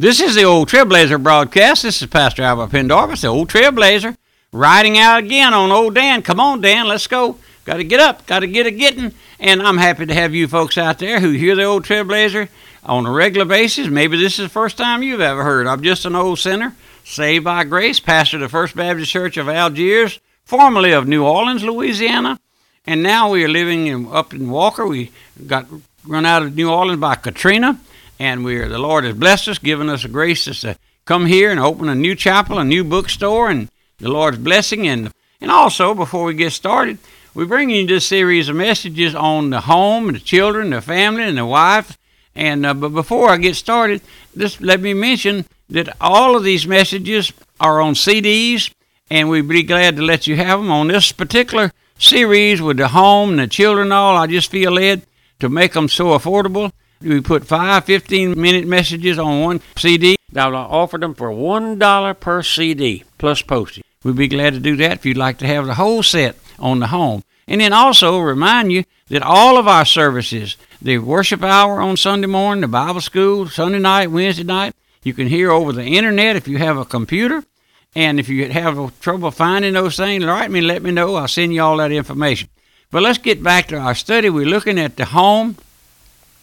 This is the Old Trailblazer broadcast. This is Pastor Albert Pendarvis, the Old Trailblazer, riding out again on Old Dan. Come on, Dan, let's go. Got to get up, got to get a getting. And I'm happy to have you folks out there who hear the Old Trailblazer on a regular basis. Maybe this is the first time you've ever heard. I'm just an old sinner, saved by grace, pastor of the First Baptist Church of Algiers, formerly of New Orleans, Louisiana. And now we are living in, up in Walker. We got run out of New Orleans by Katrina and we're the Lord has blessed us, given us a grace to come here and open a new chapel, a new bookstore, and the Lord's blessing. And and also before we get started, we bring you this series of messages on the home, and the children, the family, and the wife. And uh, but before I get started, just let me mention that all of these messages are on CDs, and we'd be glad to let you have them on this particular series with the home and the children. And all I just feel led to make them so affordable we put five 15 minute messages on one CD. I'll offer them for $1 per CD plus postage. We'd be glad to do that if you'd like to have the whole set on the home. And then also remind you that all of our services, the worship hour on Sunday morning, the Bible school, Sunday night, Wednesday night, you can hear over the internet if you have a computer. And if you have trouble finding those things, write me, let me know. I'll send you all that information. But let's get back to our study. We're looking at the home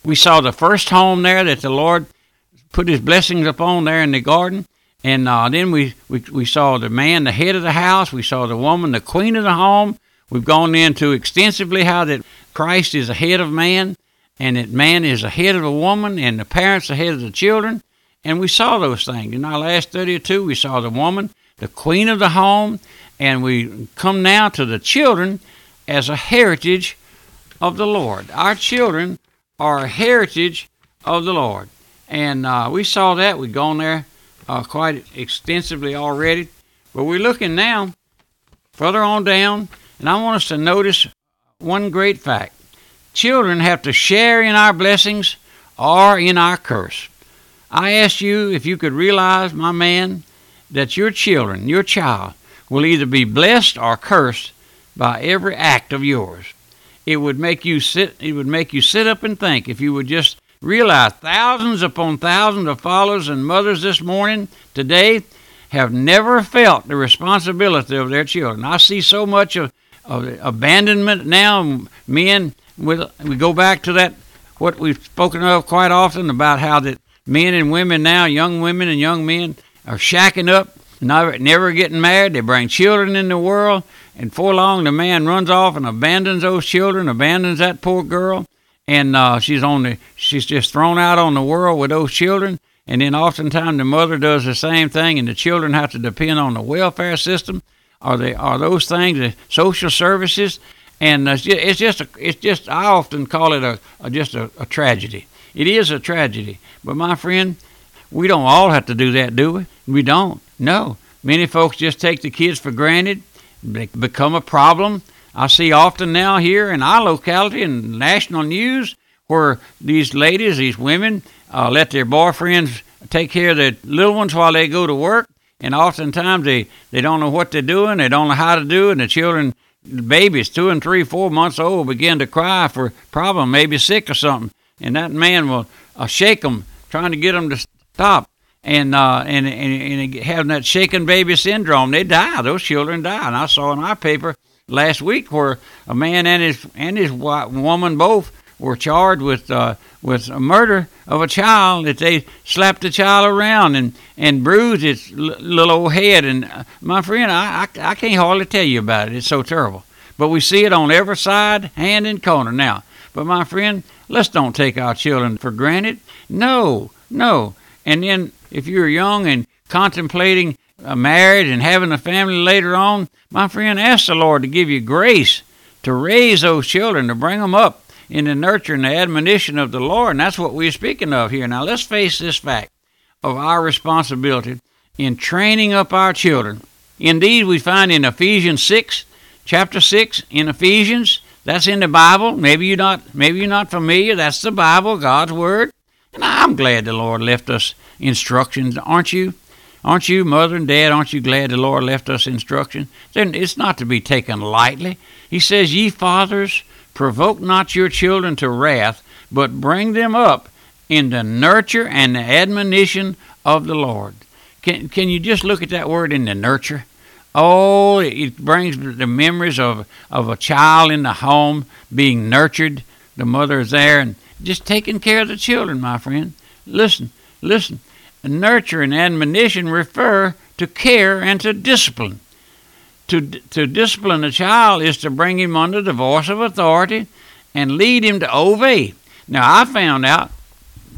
we saw the first home there that the Lord put His blessings upon there in the garden. And uh, then we, we, we saw the man, the head of the house. We saw the woman, the queen of the home. We've gone into extensively how that Christ is the head of man, and that man is the head of the woman, and the parents the head of the children. And we saw those things. In our last study or two, we saw the woman, the queen of the home, and we come now to the children as a heritage of the Lord. Our children a heritage of the Lord. And uh, we saw that. We've gone there uh, quite extensively already. But we're looking now further on down, and I want us to notice one great fact. Children have to share in our blessings or in our curse. I ask you if you could realize, my man, that your children, your child, will either be blessed or cursed by every act of yours it would make you sit it would make you sit up and think if you would just realize thousands upon thousands of fathers and mothers this morning today have never felt the responsibility of their children. I see so much of, of abandonment now. Men, with we go back to that what we've spoken of quite often about how that men and women now, young women and young men, are shacking up, never, never getting married. They bring children in the world, and for long, the man runs off and abandons those children, abandons that poor girl, and uh, she's on the she's just thrown out on the world with those children. And then oftentimes the mother does the same thing, and the children have to depend on the welfare system, or they are those things, the social services, and it's just, it's just a, it's just I often call it a, a just a, a tragedy. It is a tragedy, but my friend, we don't all have to do that, do we? We don't. No, many folks just take the kids for granted become a problem. I see often now here in our locality in national news where these ladies, these women, uh, let their boyfriends take care of their little ones while they go to work, and oftentimes they, they don't know what they're doing, they don't know how to do it, and the children, the babies, two and three, four months old, begin to cry for problem, maybe sick or something, and that man will uh, shake them, trying to get them to stop and uh, and, and and having that shaken baby syndrome, they die. Those children die. And I saw in our paper last week where a man and his and his woman both were charged with uh, with a murder of a child that they slapped the child around and and bruised its little old head. And uh, my friend, I, I I can't hardly tell you about it. It's so terrible. But we see it on every side, hand and corner now. But my friend, let's don't take our children for granted. No, no. And then if you're young and contemplating a marriage and having a family later on, my friend, ask the Lord to give you grace to raise those children, to bring them up in the nurture and the admonition of the Lord. And that's what we're speaking of here. Now, let's face this fact of our responsibility in training up our children. Indeed, we find in Ephesians 6, chapter 6, in Ephesians, that's in the Bible. Maybe you're not, maybe you're not familiar. That's the Bible, God's Word. And I'm glad the Lord left us instructions, aren't you? Aren't you, mother and dad, aren't you glad the Lord left us instructions? Then it's not to be taken lightly. He says, Ye fathers, provoke not your children to wrath, but bring them up in the nurture and the admonition of the Lord. Can, can you just look at that word in the nurture? Oh, it brings the memories of, of a child in the home being nurtured. The mother is there and just taking care of the children, my friend. Listen, listen. Nurture and admonition refer to care and to discipline. To, to discipline a child is to bring him under the voice of authority and lead him to obey. Now, I found out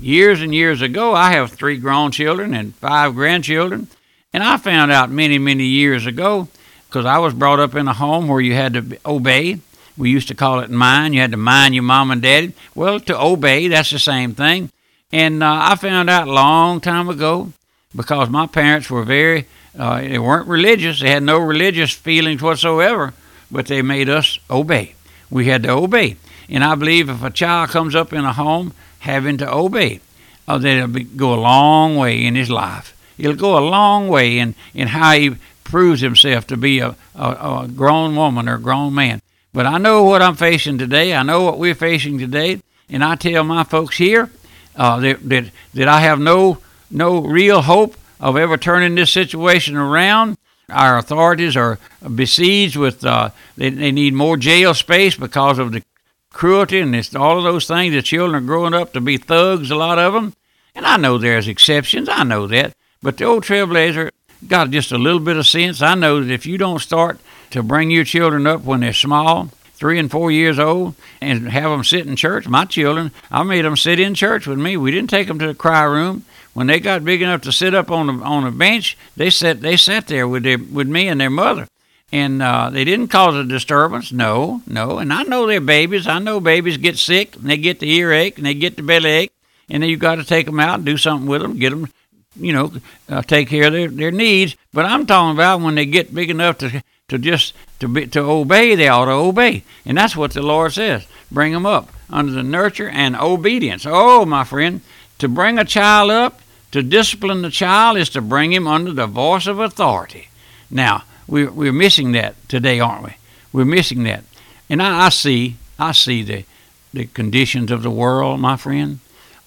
years and years ago, I have three grown children and five grandchildren, and I found out many, many years ago, because I was brought up in a home where you had to obey. We used to call it mind. You had to mind your mom and daddy. Well, to obey, that's the same thing. And uh, I found out a long time ago because my parents were very, uh, they weren't religious. They had no religious feelings whatsoever, but they made us obey. We had to obey. And I believe if a child comes up in a home having to obey, uh, be, go a long way in his life. It'll go a long way in, in how he proves himself to be a, a, a grown woman or a grown man. But I know what I'm facing today. I know what we're facing today. And I tell my folks here uh, that, that, that I have no, no real hope of ever turning this situation around. Our authorities are besieged with, uh, they, they need more jail space because of the cruelty and it's all of those things. The children are growing up to be thugs, a lot of them. And I know there's exceptions. I know that. But the old trailblazer got just a little bit of sense. I know that if you don't start to bring your children up when they're small, three and four years old, and have them sit in church, my children, I made them sit in church with me. We didn't take them to the cry room. When they got big enough to sit up on a, on a bench, they sat they sat there with their with me and their mother and uh, they didn't cause a disturbance. No, no. And I know they're babies. I know babies get sick and they get the earache and they get the belly ache, and then you got to take them out and do something with them, get them, you know, uh, take care of their, their needs. But I'm talking about when they get big enough to to just to be to obey, they ought to obey, and that's what the Lord says. Bring them up under the nurture and obedience. Oh, my friend, to bring a child up, to discipline the child is to bring him under the voice of authority. Now we're, we're missing that today, aren't we? We're missing that. And I, I see, I see the, the conditions of the world, my friend.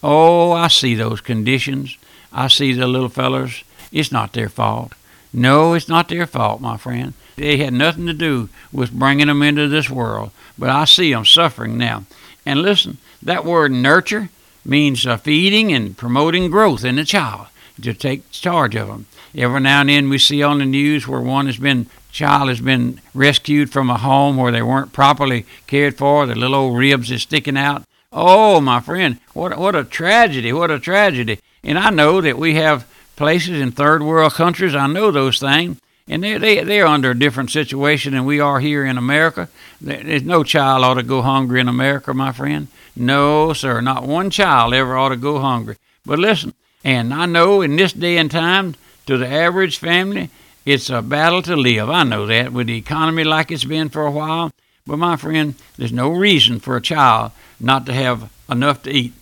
Oh, I see those conditions. I see the little fellers. It's not their fault. No, it's not their fault, my friend. They had nothing to do with bringing them into this world. But I see them suffering now. And listen, that word nurture means uh, feeding and promoting growth in the child to take charge of them. Every now and then we see on the news where one has been child has been rescued from a home where they weren't properly cared for. The little old ribs is sticking out. Oh, my friend, what what a tragedy! What a tragedy! And I know that we have places in third world countries. I know those things, and they they they're under a different situation than we are here in America. There's no child ought to go hungry in America, my friend. No, sir, not one child ever ought to go hungry. But listen, and I know in this day and time, to the average family, it's a battle to live. I know that with the economy like it's been for a while. But my friend, there's no reason for a child not to have enough to eat.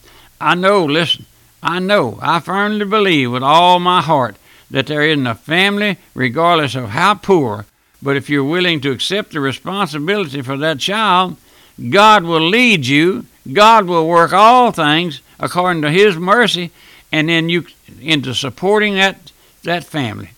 I know, listen, I know, I firmly believe with all my heart that there isn't a family, regardless of how poor, but if you're willing to accept the responsibility for that child, God will lead you. God will work all things according to His mercy, and then you into supporting that that family.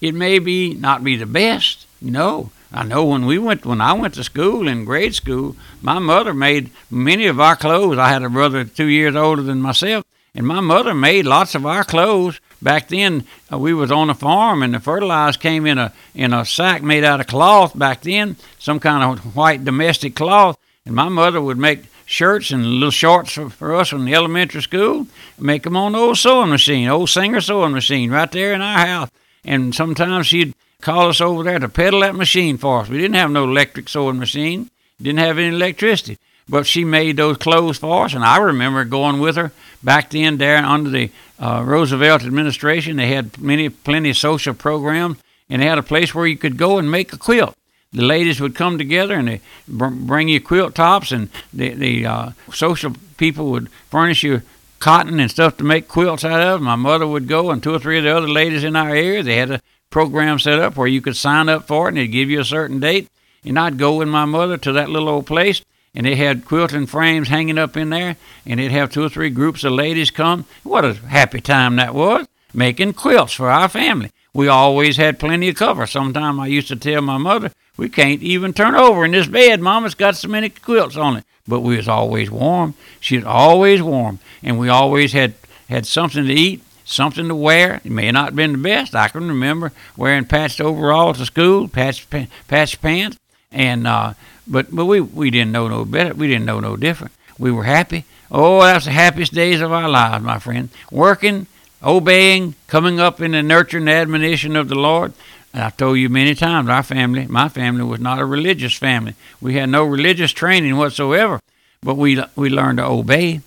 It may be not be the best. No, I know when we went when I went to school in grade school, my mother made many of our clothes. I had a brother two years older than myself, and my mother made lots of our clothes. Back then, uh, we was on a farm, and the fertilizer came in a in a sack made out of cloth. Back then, some kind of white domestic cloth, and my mother would make shirts and little shorts for, for us in the elementary school. Make them on the old sewing machine, old Singer sewing machine, right there in our house. And sometimes she'd call us over there to pedal that machine for us. We didn't have no electric sewing machine, didn't have any electricity. But she made those clothes for us, and I remember going with her back then there under the uh, Roosevelt administration. They had many, plenty of social programs, and they had a place where you could go and make a quilt the ladies would come together and they bring you quilt tops, and the, the uh, social people would furnish you cotton and stuff to make quilts out of. My mother would go, and two or three of the other ladies in our area, they had a program set up where you could sign up for it, and they'd give you a certain date. And I'd go with my mother to that little old place, and they had quilting frames hanging up in there, and they'd have two or three groups of ladies come. What a happy time that was! making quilts for our family. We always had plenty of cover. Sometimes I used to tell my mother, we can't even turn over in this bed. Mama's got so many quilts on it. But we was always warm. She was always warm. And we always had, had something to eat, something to wear. It may not have been the best. I can remember wearing patched overalls to school, patched, patched pants. And, uh, but, but we, we didn't know no better. We didn't know no different. We were happy. Oh, that was the happiest days of our lives, my friend. Working, obeying, coming up in the nurture and admonition of the Lord. And I've told you many times, our family, my family, was not a religious family. We had no religious training whatsoever, but we we learned to obey.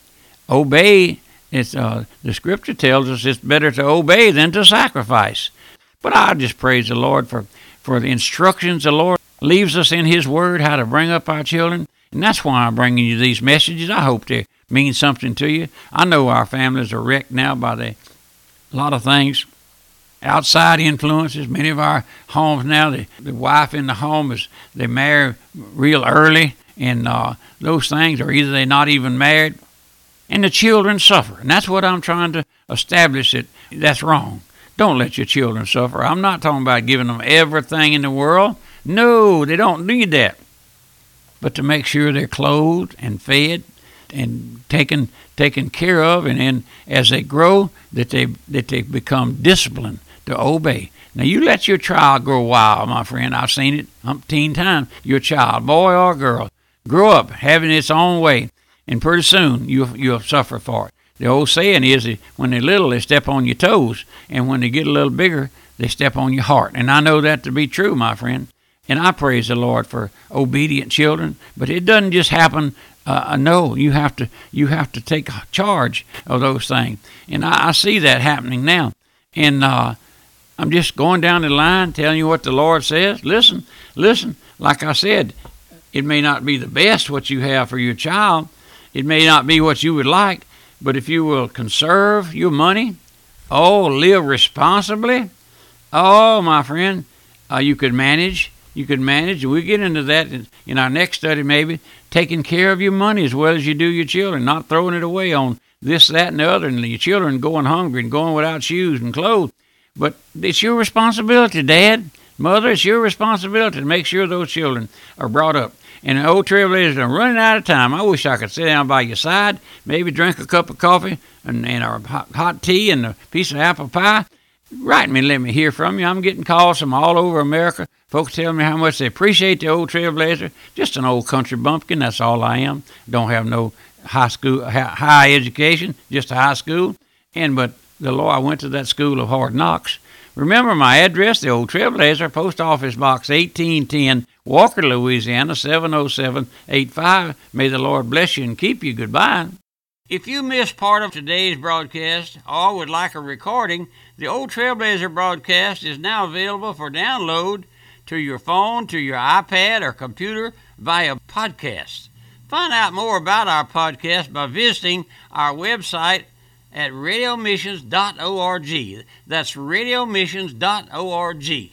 Obey. It's uh, the Scripture tells us it's better to obey than to sacrifice. But I just praise the Lord for for the instructions the Lord leaves us in His Word how to bring up our children, and that's why I'm bringing you these messages. I hope they mean something to you. I know our families are wrecked now by the a lot of things outside influences. Many of our homes now, the, the wife in the home is they marry real early, and uh, those things, or either they're not even married, and the children suffer. And that's what I'm trying to establish that that's wrong. Don't let your children suffer. I'm not talking about giving them everything in the world. No, they don't need that. But to make sure they're clothed and fed and taken taken care of, and then as they grow, that they that they become disciplined to obey. Now you let your child grow wild, my friend. I've seen it umpteen times. Your child, boy or girl, grow up having its own way, and pretty soon you you'll suffer for it. The old saying is that when they're little, they step on your toes, and when they get a little bigger, they step on your heart. And I know that to be true, my friend. And I praise the Lord for obedient children. But it doesn't just happen. Uh, no, you have to you have to take charge of those things. And I, I see that happening now. And uh, I'm just going down the line telling you what the Lord says. Listen, listen. Like I said, it may not be the best what you have for your child. It may not be what you would like, but if you will conserve your money, oh, live responsibly, oh, my friend, uh, you could manage. You could manage. And We get into that in, in our next study, maybe taking care of your money as well as you do your children, not throwing it away on this, that, and the other, and your children going hungry and going without shoes and clothes. But it's your responsibility, Dad, Mother, it's your responsibility to make sure those children are brought up. And the old trailblazers are running out of time. I wish I could sit down by your side, maybe drink a cup of coffee and, and a hot, hot tea and a piece of apple pie. Write me, let me hear from you. I'm getting calls from all over America. Folks tell me how much they appreciate the old trailblazer. Just an old country bumpkin. That's all I am. Don't have no high school, high education, just a high school. And but the Lord, I went to that school of hard knocks. Remember my address, the old Trailblazer, Post Office Box 1810, Walker, Louisiana 70785. May the Lord bless you and keep you. Goodbye. If you missed part of today's broadcast or would like a recording, the Old Trailblazer broadcast is now available for download to your phone, to your iPad, or computer via podcast. Find out more about our podcast by visiting our website at radiomissions.org. That's radiomissions.org.